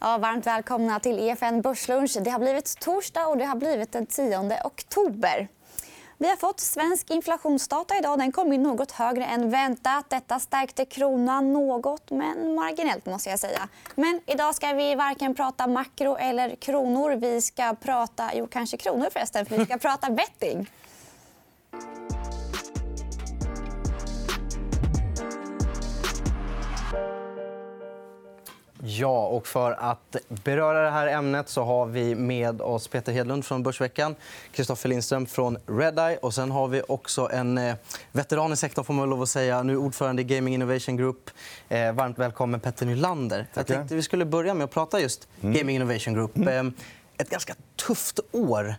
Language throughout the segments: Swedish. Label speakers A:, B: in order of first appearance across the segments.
A: Ja, varmt välkomna till EFN Börslunch. Det har blivit torsdag och det har blivit den 10 oktober. Vi har fått svensk inflationsdata idag. Den kom in något högre än väntat. Detta stärkte kronan något, men marginellt. måste jag säga. Men idag ska vi varken prata makro eller kronor. Vi ska prata... Jo, kanske kronor, förresten. För vi ska prata betting.
B: Ja, och för att beröra det här ämnet så har vi med oss Peter Hedlund från Börsveckan, Kristoffer Lindström från Redeye och sen har vi också en eh, veteran i sektorn, får man lov att säga. Nu ordförande i Gaming Innovation Group. Eh, varmt välkommen, Petter Nylander. Jag tänkte vi skulle börja med att prata just mm. Gaming Innovation Group. Mm. Eh, ett ganska tufft år.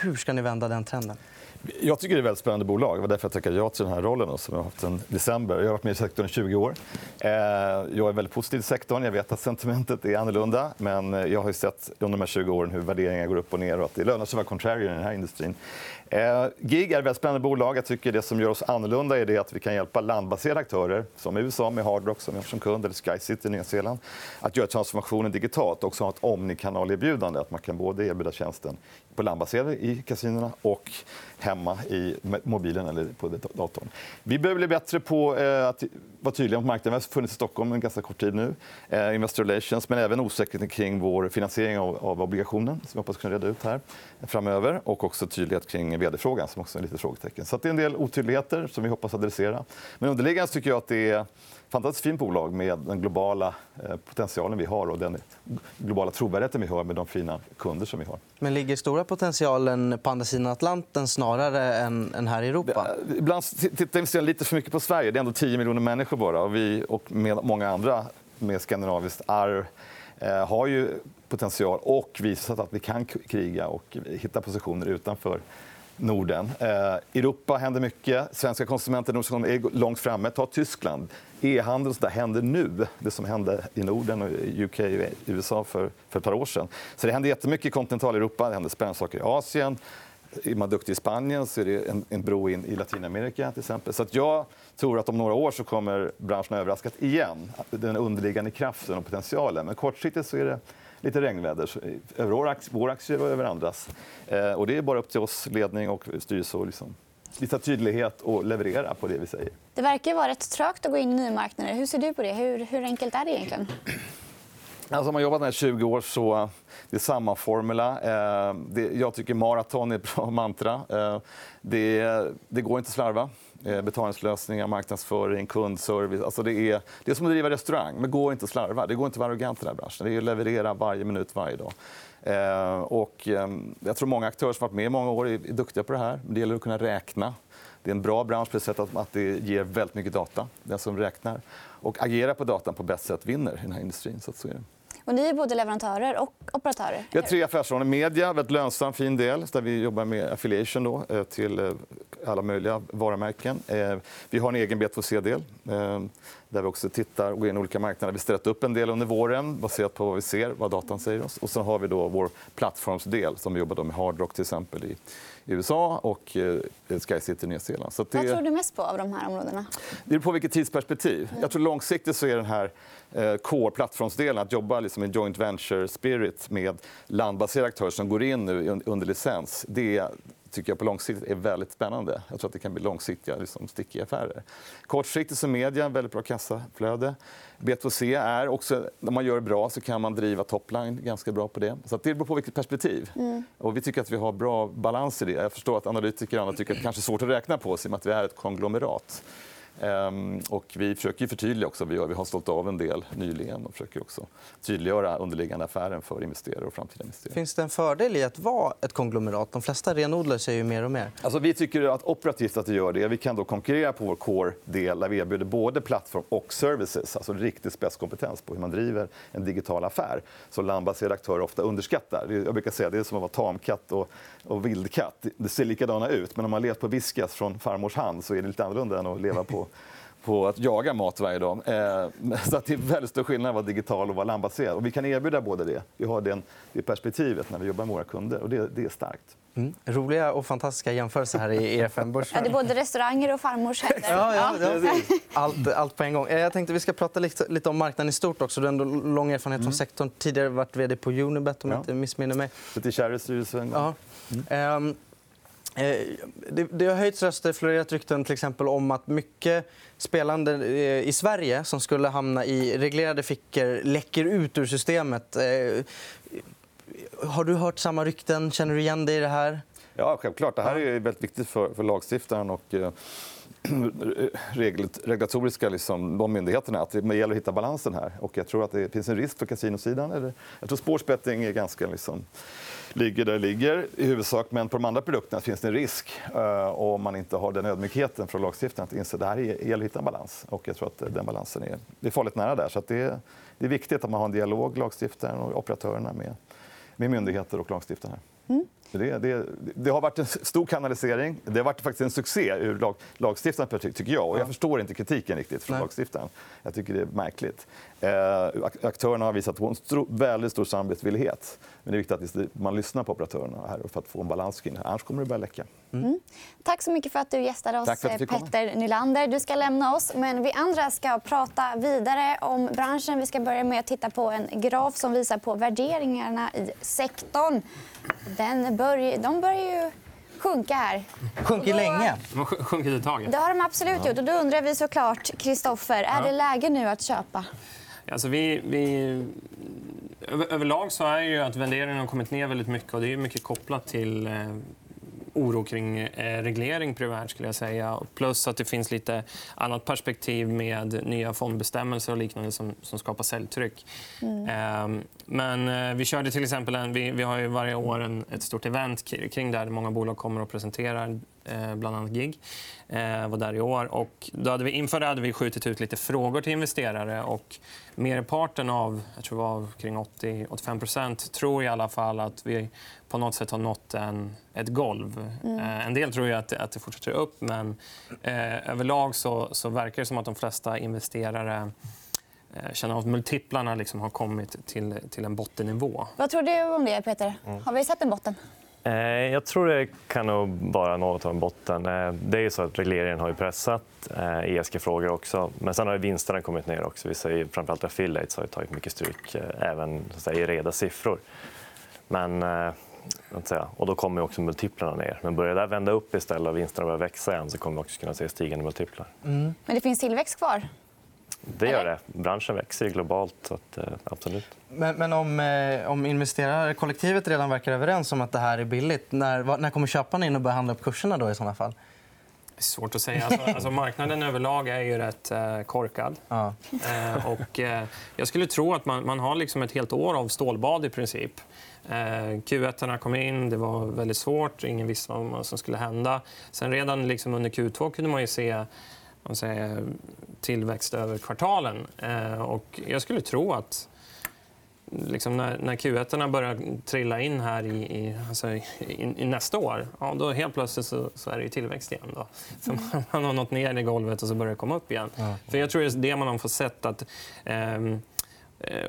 B: Hur ska ni vända den trenden?
C: Jag tycker det är ett väldigt spännande bolag. Det var därför jag tackade ja till den här rollen som jag har haft sedan december. Jag har varit med i sektorn i 20 år. Eh, jag är väldigt positiv till sektorn. Jag vet att sentimentet är annorlunda. Men eh, jag har sett under de här 20 åren hur värderingar går upp och ner och att det lönar sig att vara contrarian i den här industrin. Eh, GIG är ett väldigt spännande bolag. Jag tycker det som gör oss annorlunda är det att vi kan hjälpa landbaserade aktörer som USA med Hardrock som som kund, eller Sky City i Nya Zeeland att göra transformationen digitalt och också ha ett omnikanalerbjudande. Att man kan både erbjuda tjänsten på landbaserade i kasinona och hemma i mobilen eller på datorn. Vi behöver bli bättre på eh, att vara tydliga mot marknaden. Vi har funnits i Stockholm en ganska kort tid nu. Eh, Investor Relations, men även osäkerheten kring vår finansiering av, obligationen som vi hoppas kunna reda ut här framöver. Och också tydlighet kring vd-frågan som också är lite frågetecken. Så det är en del otydligheter som vi hoppas adressera. Men underliggande tycker jag att det är fantastiskt fint bolag med den globala eh, potentialen vi har och den globala trovärdigheten vi har med de fina kunder som vi har.
B: Men ligger stora potentialen på andra sidan Atlanten snarare än här i Europa?
C: Ibland tittar vi lite för mycket på Sverige. Det är ändå 10 miljoner människor bara. Och vi och med många andra med skandinaviskt arv eh, har ju potential och visat att vi kan kriga och hitta positioner utanför Norden. Eh, Europa händer mycket. Svenska konsumenter är långt framme. Ta Tyskland. E-handel händer nu. Det som hände i Norden, och UK och USA för, för ett par år sedan. Så det händer jättemycket i kontinentaleuropa. Det händer spännande saker i Asien. Är man duktig i Spanien så är det en, en bro in i Latinamerika. Till exempel. Så jag tror att om några år så kommer branschen att överraskat igen. Den underliggande kraften och potentialen. Men kortsiktigt så är det lite regnväder. Över vår aktie, vår aktie och över andras. Eh, och det är bara upp till oss, ledning och styrelse att liksom visa tydlighet och leverera på det vi säger.
A: Det verkar vara rätt trögt att gå in i nya marknader. Hur ser du på det? Hur, hur enkelt är det egentligen?
C: Alltså, om man jobbat med 20 år så det är samma formula. Eh, det, jag tycker maraton är ett bra mantra. Eh, det, det går inte att slarva. Eh, betalningslösningar, marknadsföring, kundservice. Alltså det, är, det är som att driva restaurang, men går inte att slarva. Det går inte att vara arrogant i den här branschen. Det är att leverera varje minut, varje dag. Eh, och, eh, jag tror många aktörer som varit med i många år är duktiga på det här. Det gäller att kunna räkna. Det är en bra bransch på det sättet att det ger väldigt mycket data. Den som räknar och agerar på datan på bäst sätt vinner i den här industrin. Så så är det.
A: Och ni är både leverantörer och operatörer.
C: Vi har tre affärsområden. Media, väldigt lönsam, fin del. Där vi jobbar med affiliation då, eh, till eh, alla möjliga varumärken. Eh, vi har en egen B2C-del där vi också tittar och går in i olika marknader. Vi ställt upp en del under våren baserat på vad vi ser, vad datan säger oss. Och sen har vi då vår plattformsdel som vi jobbar med Hardrock till exempel i USA och Sky City i Nya Zeeland.
A: Så det... Vad tror du mest på av de här områdena?
C: Det beror på vilket tidsperspektiv. Jag tror långsiktigt så är den här Eh, core-plattformsdelen, att jobba liksom i joint venture spirit med landbaserade aktörer som går in nu under licens, det tycker jag på lång sikt är väldigt spännande. Jag tror att det kan bli långsiktiga liksom, stickiga affärer. Kortsiktigt som media, väldigt bra kassaflöde. B2C är också, när man gör det bra så kan man driva topline ganska bra på det. Så det beror på vilket perspektiv. Mm. Och vi tycker att vi har bra balans i det. Jag förstår att analytiker och andra tycker att det kanske är svårt att räkna på sig med att vi är ett konglomerat. Ehm, och vi försöker förtydliga också. Vi har sålt av en del nyligen och försöker också tydliggöra underliggande affären för investerare och framtida investerare.
B: Finns det en fördel i att vara ett konglomerat? De flesta renodlar sig ju mer och mer.
C: Alltså, vi tycker att operativt att det gör det. Vi kan då konkurrera på vår core-del där vi erbjuder både plattform och services. Alltså riktig spetskompetens på hur man driver en digital affär. Så landbaserade aktörer ofta underskattar. Jag brukar säga det är som att vara tamkatt och, och vildkatt. Det ser likadana ut, men om man levt på viskas från farmors hand så är det lite annorlunda än att leva på på att jaga mat varje dag. Eh, så att det är väldigt stor skillnad att vara digital och vara landbaserad. Och vi kan erbjuda både det. Vi har den, det perspektivet när vi jobbar med våra kunder. Och det, det är starkt.
B: Mm. Roliga och fantastiska jämförelser här i EFN Börs.
A: Ja, det är både restauranger och farmors händer.
B: Ja, ja, ja. Allt, allt på en gång. Eh, jag tänkte vi ska prata lite, lite om marknaden i stort. också. Du har ändå lång erfarenhet från sektorn. Tidigare varit vd på Unibet, om jag
C: Ja.
B: inte missminner mig.
C: Sitter i Cherry-styrelsen.
B: Ja. Ehm, eh, Eh, det, det har höjts röster, florerat rykten till exempel om att mycket spelande eh, i Sverige som skulle hamna i reglerade fickor läcker ut ur systemet. Eh, har du hört samma rykten? Känner du igen dig i det här?
C: Ja, självklart. Det här är väldigt viktigt för, för lagstiftaren och eh, regulatoriska liksom, de myndigheterna. Att det gäller att hitta balansen här. Och jag tror att det finns en risk för kasinosidan. Eller, jag tror sportsbetting är ganska, liksom, ligger där det ligger i huvudsak. Men på de andra produkterna finns det en risk eh, om man inte har den ödmjukheten från lagstiftaren att inse att det här gäller att hitta en balans. Och jag tror att eh, den balansen är, det är farligt nära där. Så att det, är, det är viktigt att man har en dialog, lagstiftaren och operatörerna, med, med myndigheter och lagstiftaren. Mm. Det, det, det har varit en stor kanalisering. Det har varit faktiskt en succé ur lag, lagstiftarens perspektiv, tycker jag. Och jag förstår inte kritiken riktigt från
B: Nej.
C: lagstiftaren. Jag tycker det är märkligt. Eh, ak- aktörerna har visat på en stro, väldigt stor samarbetsvillighet. Men det är viktigt att man lyssnar på operatörerna här för att få en balans kring det. Annars kommer det börja läcka.
A: Tack så mycket för att du gästade oss. Petter Nylander. Du ska lämna oss, men vi andra ska prata vidare om branschen. Vi ska börja med att titta på en graf som visar på värderingarna i sektorn. Den börj- de börjar ju sjunka här.
B: Sjunkit länge.
D: De har sj- sjunkit ett tag.
A: Det har de absolut gjort. Och då undrar vi såklart, Kristoffer, är det läge nu att köpa?
D: Alltså vi, vi, över, överlag så är ju att värderingen har kommit ner väldigt mycket. och Det är mycket kopplat till eh, oro kring eh, reglering primärt. skulle jag säga. Plus att det finns lite annat perspektiv med nya fondbestämmelser och liknande som, som skapar säljtryck. Eh, men eh, vi körde till exempel en, vi, vi har ju varje år en, ett stort event kring det här där många bolag kommer och presenterar bland annat gig. Eh, var där i år. Och då hade vi, inför det hade vi skjutit ut lite frågor till investerare. Och merparten av, jag tror det var kring 80-85 tror i alla fall att vi på något sätt har nått en, ett golv. Eh, en del tror ju att, att det fortsätter upp, men eh, överlag så, så verkar det som att de flesta investerare eh, känner att multiplarna liksom har kommit till, till en bottennivå.
A: Vad tror du om det, Peter?
B: Mm.
A: Har vi sett en botten?
E: Eh, Jag tror det kan nog vara något av en botten. Eh, Det är ju så att regleringen har pressat eh, ESG-frågor också. Men sen har vinsterna kommit ner också. Vi säger framförallt affiliates har tagit mycket stryk, även så att säga, i reda siffror. Men, att säga, och då kommer också multiplarna ner. Men börjar det vända upp istället och vinsterna börjar växa igen så kommer vi också kunna se stigande multiplar.
A: Men det finns tillväxt kvar.
E: Det gör det. Branschen växer globalt, så att, eh, absolut.
B: Men, men om, eh, om investerarkollektivet redan verkar överens om att det här är billigt, när, när kommer köparna in och börjar handla upp kurserna då i såna fall?
D: Det är svårt att säga. Alltså, alltså marknaden överlag är ju rätt eh, korkad.
B: Ja.
D: Eh, och, eh, jag skulle tro att man, man har liksom ett helt år av stålbad i princip. Eh, Q1 kom in, det var väldigt svårt, ingen visste vad som skulle hända. Sen redan liksom under Q2 kunde man ju se om säger, tillväxt över kvartalen. Eh, och jag skulle tro att liksom när, när Q1 börjar trilla in här i, i, alltså i, i nästa år, ja, då helt plötsligt så, så är det ju tillväxt igen. Då. Så man, man har nått ner i golvet och så börjar det komma upp igen. För jag tror det är det man har fått sett. att eh,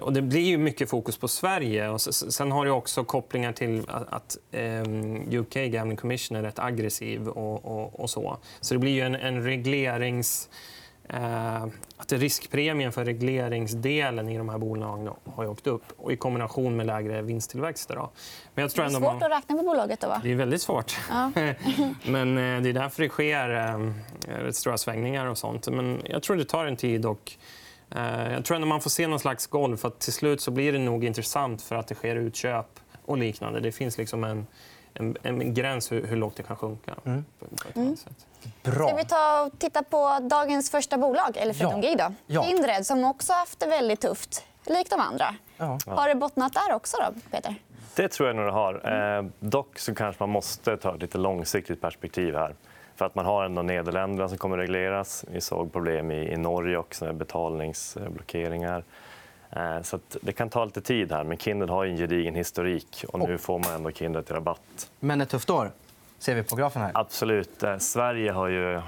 D: och det blir ju mycket fokus på Sverige. Och sen har det också kopplingar till att, ehm, UK Gambling Commission är rätt aggressiv. Och, och, och så. så det blir ju en, en reglerings... Eh, att riskpremien för regleringsdelen i de här bolagen har åkt upp och i kombination med lägre vinsttillväxter. Då. Men jag tror
A: Det är svårt
D: man...
A: att räkna på bolaget. Då, va?
D: Det är väldigt svårt.
A: Ja.
D: Men eh, det är därför det sker eh, stora svängningar och sånt. Men jag tror det tar en tid. Och, eh, jag tror ändå man får se någon slags golv. För att till slut så blir det nog intressant för att det sker utköp och liknande. Det finns liksom en, en, en gräns hur, hur lågt det kan sjunka. På, på ett annat sätt.
B: Bra.
A: Ska vi ta och titta på dagens första bolag, eller förutom
B: Ja.
A: GIG? Då?
B: Ja.
A: Kindred, som också haft det väldigt tufft, likt de andra.
B: Ja.
A: Har det bottnat där också, då, Peter?
E: Det tror jag nog det har. Eh, dock så kanske man måste ta ett lite långsiktigt perspektiv här. För att man har ändå Nederländerna som kommer att regleras. Vi såg problem i, Norge också med betalningsblockeringar. Eh, så det kan ta lite tid här, men Kindred har en gedigen historik och nu får man ändå Kindred till rabatt.
B: Men ett tufft år ser vi på grafen här.
E: Absolut. Eh, Sverige har ju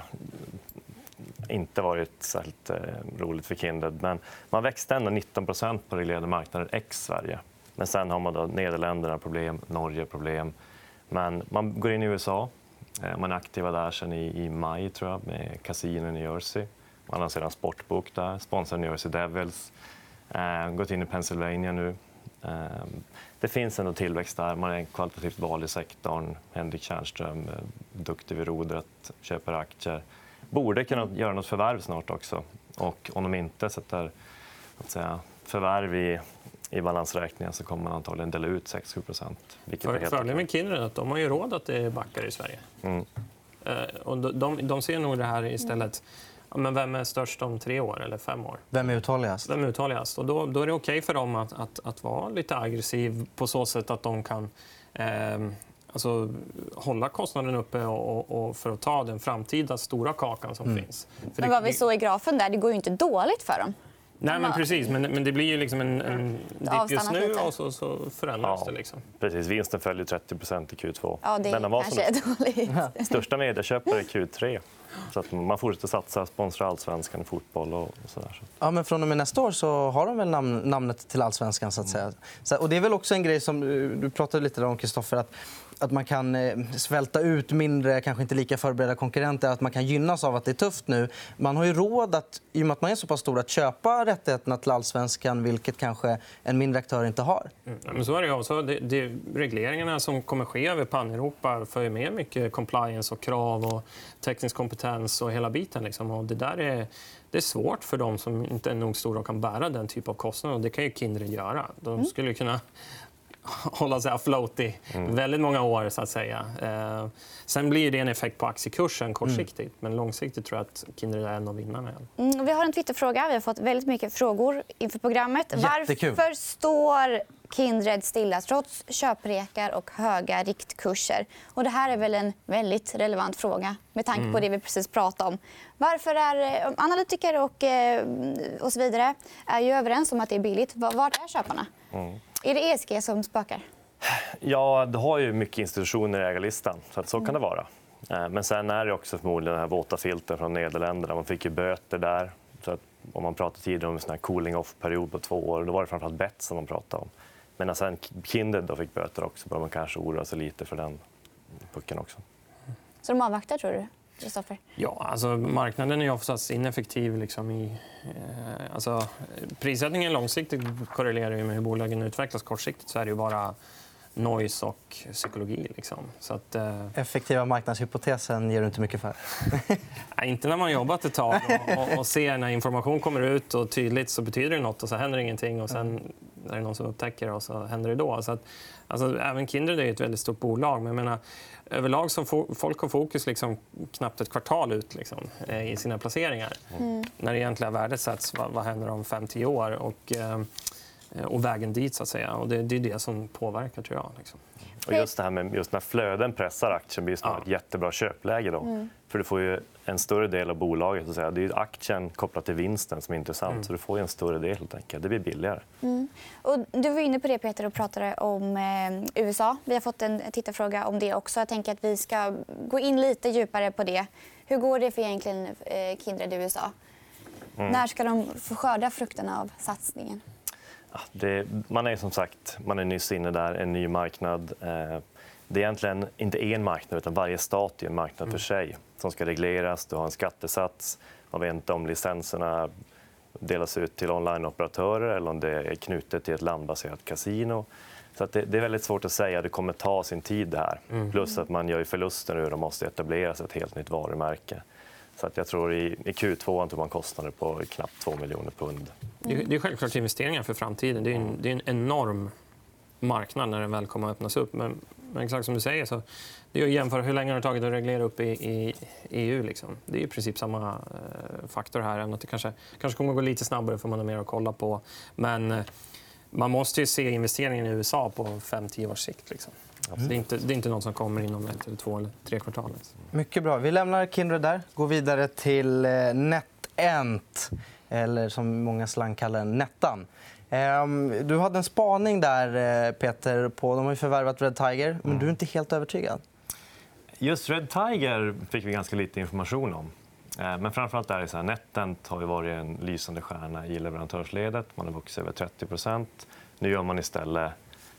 E: inte varit särskilt eh, roligt för Kindred. Men man växte ändå 19% på reglerade marknader ex Sverige. Men sen har man då Nederländerna problem, Norge problem. Men man går in i USA. Eh, man är aktiva där sen i, i maj tror jag, med Casino i New Jersey. Man lanserar en sportbok där, sponsrar New Jersey Devils. Eh, gått in i Pennsylvania nu. Eh, det finns ändå tillväxt där. Man är en kvalitativt val i sektorn. Henrik Tjärnström, eh, duktig vid rodret, köper aktier. Borde kunna göra något förvärv snart också. Och om de inte sätter att säga, förvärv i, i balansräkningen så kommer man antagligen dela ut 6-7 procent.
D: För, fördelen med Kindred är att de har ju råd att det backar i Sverige. Mm. Eh, och de, de, ser nog det här istället men vem är störst om tre år eller fem år?
B: Vem är uthålligast?
D: Vem är uthålligast? Och då, då är det okej okay för dem att, att, att, vara lite aggressiv på så sätt att de kan eh, alltså, hålla kostnaden uppe och, och, för att ta den framtida stora kakan som mm. finns.
A: För men vad vi såg i grafen där, det går ju inte dåligt för dem.
D: Nej, men precis. Men, men det blir ju liksom en, en dipp just nu och så, så förändras ja, det. Liksom.
E: Precis. Vinsten följer 30% i Q2.
A: Ja, det men var kanske är
E: dåligt. Största medieköpare i Q3. Så att man fortsätter satsa, sponsra allsvenskan i fotboll och sådär.
B: Ja, men från och med nästa år så har de väl namn, namnet till allsvenskan. Så att säga. Så, och det är väl också en grej som du pratade lite om, Kristoffer. Att att man kan eh, svälta ut mindre, kanske inte lika förberedda konkurrenter. Att man kan gynnas av att det är tufft nu. Man har ju råd, att, i och med att man är så pass stor, att köpa rättigheterna till allsvenskan vilket kanske en mindre aktör inte har.
D: Mm, men så är det också. Det, det, regleringarna som kommer ske över Pan-Europa för med mycket compliance och krav och teknisk kompetens och hela biten. Liksom. Och det där är, det är svårt för dem som inte är nog stora och kan bära den typen av kostnader. Det kan ju Kindred göra. De mm. skulle kunna hålla sig afloat i mm. väldigt många år. så att säga. Eh, sen blir det en effekt på aktiekursen kortsiktigt. Mm. Men långsiktigt tror jag att Kindred är en av vinnarna.
A: Mm, vi har en Twitterfråga. Vi har fått väldigt mycket frågor inför programmet.
B: Jättekul.
A: Varför står Kindred stilla trots köprekar och höga riktkurser? Och det här är väl en väldigt relevant fråga med tanke på mm. det vi precis pratade om. Varför är eh, analytiker och, eh, och så vidare är ju överens om att det är billigt. Vart är köparna? Är det ESG som spökar?
E: Ja, du har ju mycket institutioner i ägarlistan. Så, att så kan det vara. Eh, men sen är det också förmodligen den här våta filten från Nederländerna. Man fick ju böter där. Så att om man pratade tidigare om en sån cooling off-period på två år, då var det framförallt bett som man pratade om. Men sen Kindred då fick böter också bör man kanske oroa sig lite för den pucken också.
A: Så de avvaktar, tror du? Kristoffer?
D: Ja, alltså, marknaden är oftast ineffektiv. Liksom, i, eh, alltså, eh, prissättningen långsiktigt korrelerar ju med hur bolagen utvecklas. Kortsiktigt så är det ju bara noise och psykologi. Liksom. Så att, eh...
B: Effektiva marknadshypotesen ger du inte mycket för?
D: Nej, inte när man jobbat ett tag och, och, och ser när information kommer ut och tydligt så betyder det nåt och så händer ingenting. Och sen är det någon som upptäcker det och så händer det då. Så att, alltså, även Kindred är ett väldigt stort bolag. Men jag menar, överlag så folk har fokus liksom knappt ett kvartal ut liksom, eh, i sina placeringar. Mm. När det egentliga värdet sätts, vad, vad händer om 5-10 år? Och, eh, och vägen dit, så att säga. Och det, det är det som påverkar, tror jag. Liksom.
E: Och just det här med just när flöden pressar aktien blir det ja. ett jättebra köpläge. Då. Mm. För du får ju en större del av bolaget. Så säga. Det är aktien kopplat till vinsten som är intressant. Mm. Så du får en större del. helt enkelt. Det blir billigare.
A: Mm. Och du var inne på det, Peter, och pratade om eh, USA. Vi har fått en tittarfråga om det också. Jag tänker att vi ska gå in lite djupare på det. Hur går det för egentligen eh, Kindred i USA? Mm. När ska de få skörda frukterna av satsningen?
E: Det, man är som sagt man är nyss inne där, en ny marknad. Eh, det är egentligen inte en marknad, utan varje stat är en marknad för mm. sig som ska regleras. Du har en skattesats. Man vet inte om licenserna delas ut till onlineoperatörer eller om det är knutet till ett landbaserat kasino. Så det, är väldigt svårt att säga. Det kommer ta sin tid. Det här. Mm. Plus att man gör förluster nu och måste etablera sig ett helt nytt varumärke. Så att jag tror i, i Q2 tog man kostnader på knappt 2 miljoner pund.
D: Det, det är självklart investeringar för framtiden. Det är en, det är en enorm marknad när den väl kommer att öppnas upp. Men, men exakt som du säger, så det är att jämföra hur länge det har tagit att reglera upp i, i EU. Liksom. Det är i princip samma eh, faktor här. Än att det kanske, kanske kommer att gå lite snabbare för man har mer att kolla på. Men eh, man måste ju se investeringen i USA på 5-10 års sikt. Liksom. Mm. Det, är inte, det är inte något som kommer inom ett, eller två eller tre kvartal.
B: Mycket bra. Vi lämnar Kindred där. Går vidare till eh, NetEnt, eller som många slang kallar den, Nettan. Ehm, du hade en spaning där, eh, Peter. på De har förvärvat Red Tiger, men du är inte helt övertygad.
E: Just Red Tiger fick vi ganska lite information om. Eh, Men framförallt är det så här, NetEnt har varit en lysande stjärna i leverantörsledet. Man har vuxit över 30% Nu gör man istället...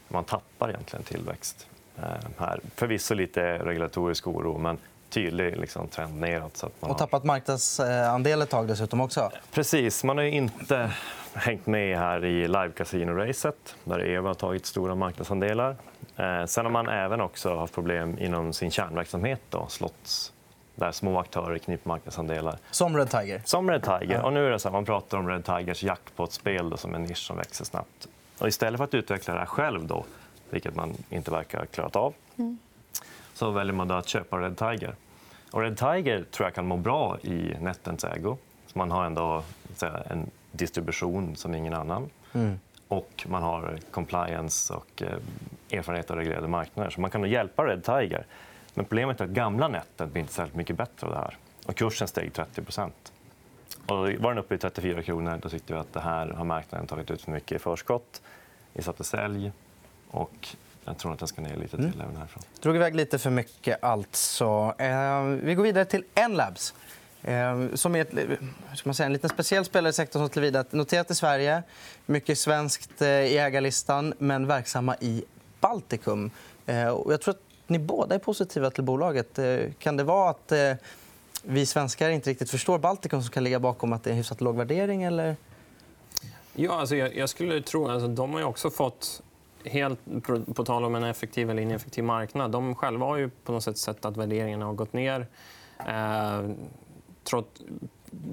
E: Man tappar egentligen tillväxt. Eh, Här. Förvisso lite regulatorisk oro, men tydlig liksom, trend neråt. Så att man
B: Och
E: har...
B: tappat marknadsandel ett tag dessutom också.
E: Precis. Man har inte hängt med här i live casino-racet där EVA har tagit stora marknadsandelar. Eh, Sen har man även också haft problem inom sin kärnverksamhet, då, slots, där små aktörer kniper marknadsandelar.
B: Som Red Tiger.
E: Som Red Tiger. Och nu är det så här, man pratar om Red Tigers jackpot-spel som en nisch som växer snabbt. Och istället för att utveckla det här själv, då, vilket man inte verkar ha klarat av så väljer man då att köpa Red Tiger. Och Red Tiger tror jag kan må bra i Netens ägo. Så man har ändå säga, en distribution som ingen annan. Och man har compliance och eh, erfarenhet av reglerade marknader. Så man kan nog hjälpa Red Tiger. Men problemet är att gamla Netet blir inte särskilt mycket bättre av det här. Och kursen steg 30 och var den uppe i 34 kronor då tyckte vi att det här har marknaden tagit ut för mycket i förskott. Vi satte sälj och jag tror att den ska ner lite till även härifrån.
B: Drog iväg lite för mycket, alltså. Eh, vi går vidare till Enlabs. Eh, som är ett, hur ska man säga, en liten speciell spelare i sektorn som tillvida att noterat i Sverige, mycket svenskt eh, i ägarlistan, men verksamma i Baltikum. Eh, och jag tror att ni båda är positiva till bolaget. Eh, kan det vara att eh, vi svenskar inte riktigt förstår Baltikum som kan ligga bakom att det är en hyfsat låg värdering? Eller?
D: Ja, alltså jag, jag skulle tro... Alltså, de har ju också fått... Helt på, tal om en effektiv eller ineffektiv marknad. De själva har ju på något sätt sett att värderingarna har gått ner. Eh, trott,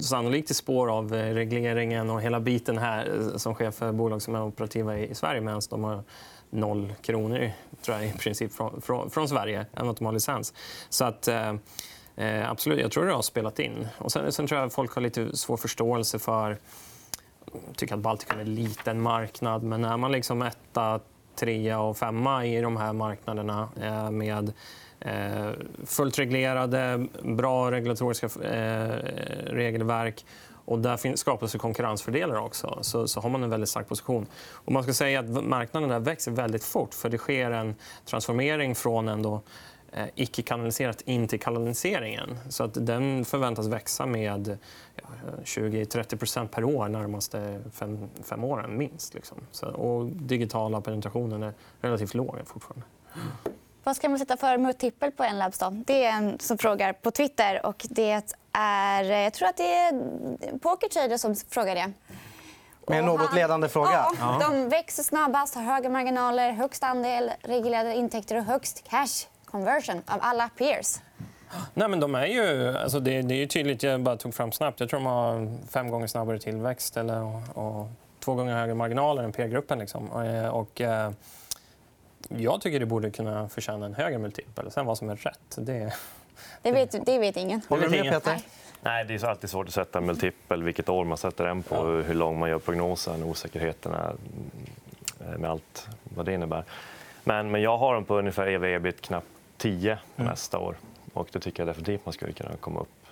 D: sannolikt i spår av eh, regleringen och hela biten här eh, som sker för bolag som är operativa i, Sverige medan de har noll kronor tror jag, i princip från, från, från Sverige, även att de har licens. Så att, eh, eh, absolut, jag tror det har spelat in. Och sen, sen tror jag att folk har lite svår förståelse för tycker att Baltikum är en liten marknad. Men är man liksom etta, trea och femma i de här marknaderna eh, med eh, fullt reglerade, bra regulatoriska eh, regelverk och där skapas det konkurrensfördelar också. Så, så har man en väldigt stark position. Och man ska säga att marknaden där växer väldigt fort för det sker en transformering från ändå icke-kanaliserat in till kanaliseringen. Så att den förväntas växa med ja, 20-30% per år närmaste fem, fem åren, minst. Liksom. Så, och digitala penetrationen är relativt låg fortfarande.
A: Vad ska man sätta för multipel på Enlabs? Då? Det är en som frågar på Twitter. Och det är, jag tror att det är Pokertrader som frågar det.
B: Med en något ledande fråga.
A: Ja, de växer snabbast, har höga marginaler, högst andel reglerade intäkter och högst cash conversion av alla peers.
D: Nej, men de är ju, alltså det, det är ju tydligt. Jag bara tog fram snabbt. Jag tror de har fem gånger snabbare tillväxt eller, och, och två gånger högre marginaler än peer-gruppen. Liksom. Och, och, eh, jag tycker det borde kunna förtjäna en högre multipel. Sen vad som är rätt, det...
A: Det vet, det vet ingen.
B: Håller du med. Peter?
A: Nej.
E: Nej, det är alltid svårt att sätta en multipel, vilket år man sätter den på, hur lång man gör prognosen, osäkerheten är, mm, med allt vad det innebär. Men, men jag har den på ungefär ev ebit knappt 10 på nästa år. Och då tycker jag definitivt man skulle kunna komma upp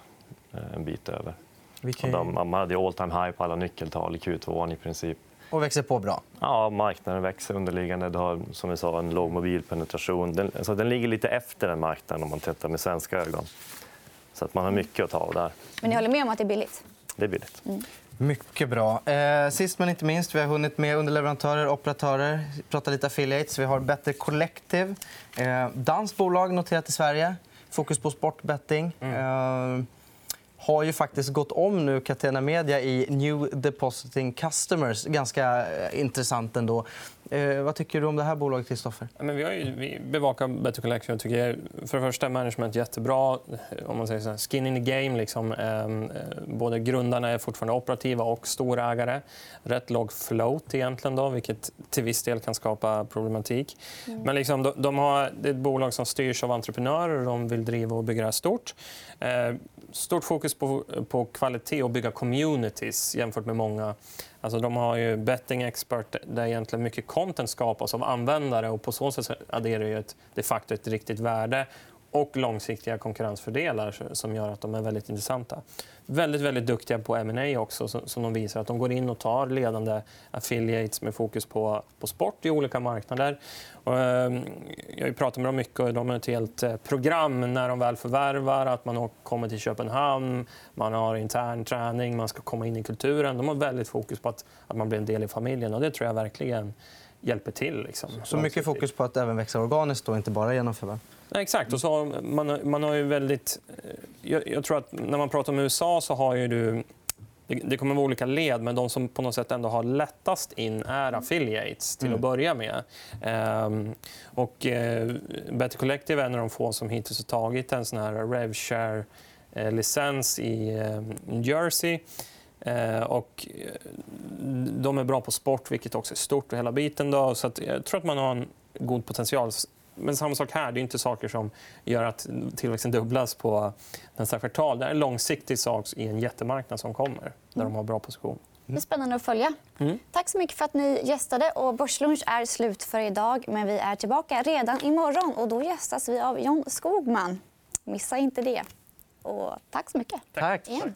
E: eh, en bit över.
B: Vi
E: Och
B: kan...
E: de, man hade all time high på alla nyckeltal i Q2 i princip.
B: Och växer på bra.
E: Ja, marknaden växer underliggande. Du har som vi sa, en låg mobilpenetration. Den, alltså, den ligger lite efter den marknaden om man tittar med svenska ögon. Så att man har mycket att ta av där.
A: Men ni håller med om att det är billigt?
E: Det är billigt.
B: Mycket bra. Eh, sist men inte minst, vi har hunnit med underleverantörer, operatörer. Vi pratar lite affiliates. Vi har Better Collective. Eh, danskt bolag noterat i Sverige. Fokus på sportbetting. Eh, har ju faktiskt gått om nu Catena Media i New Depositing Customers. Ganska eh, intressant ändå. Eh, vad tycker du om det här bolaget, Kristoffer?
D: Ja, vi, har ju, vi bevakar Better Collection. Jag tycker för det första är management jättebra. Om man säger så här, skin in the game. Liksom. Ehm, eh, Både grundarna är fortfarande operativa och storägare. Rätt låg float, egentligen, då, vilket till viss del kan skapa problematik. Men liksom, de, de har, det är ett bolag som styrs av entreprenörer och de vill driva och bygga det här stort. Eh, stort fokus på, på kvalitet och bygga communities jämfört med många Alltså, de har ju betting expert där egentligen mycket content skapas av användare och på så sätt adderar det de facto ett riktigt värde och långsiktiga konkurrensfördelar som gör att de är väldigt intressanta. Väldigt, väldigt duktiga på M&A också, som de visar. att De går in och tar ledande affiliates med fokus på, på sport i olika marknader. Och, eh, jag har pratat med dem mycket. och De har ett helt eh, program när de väl förvärvar. Att man kommer till Köpenhamn, man har intern träning, man ska komma in i kulturen. De har väldigt fokus på att, att man blir en del i familjen. och Det tror jag verkligen hjälper till. Liksom.
B: Så mycket fokus på att även växa organiskt och inte bara genom förvärv?
D: Nej, exakt. Och så man, man har ju väldigt... Eh, jag, jag, tror att när man pratar om USA så har ju du... Det kommer vara olika led, men de som på något sätt ändå har lättast in är affiliates till att mm. börja med. Ehm, och, eh, Better Collective är en av de få som hittills har tagit en sån här RevShare-licens i eh, New Jersey. Eh, och eh, de är bra på sport, vilket också är stort. och hela biten. Då. Så jag tror att man har en god potential. Men samma sak här. Det är inte saker som gör att tillväxten dubblas på nästa kvartal. Det är en långsiktig sak i en jättemarknad som kommer, där de har bra position.
A: Det är spännande att följa. Mm. Tack så mycket för att ni gästade. Och Börslunch är slut för idag, men vi är tillbaka redan imorgon. Och då gästas vi av John Skogman. Missa inte det. Och tack så mycket.
B: Tack. Igen.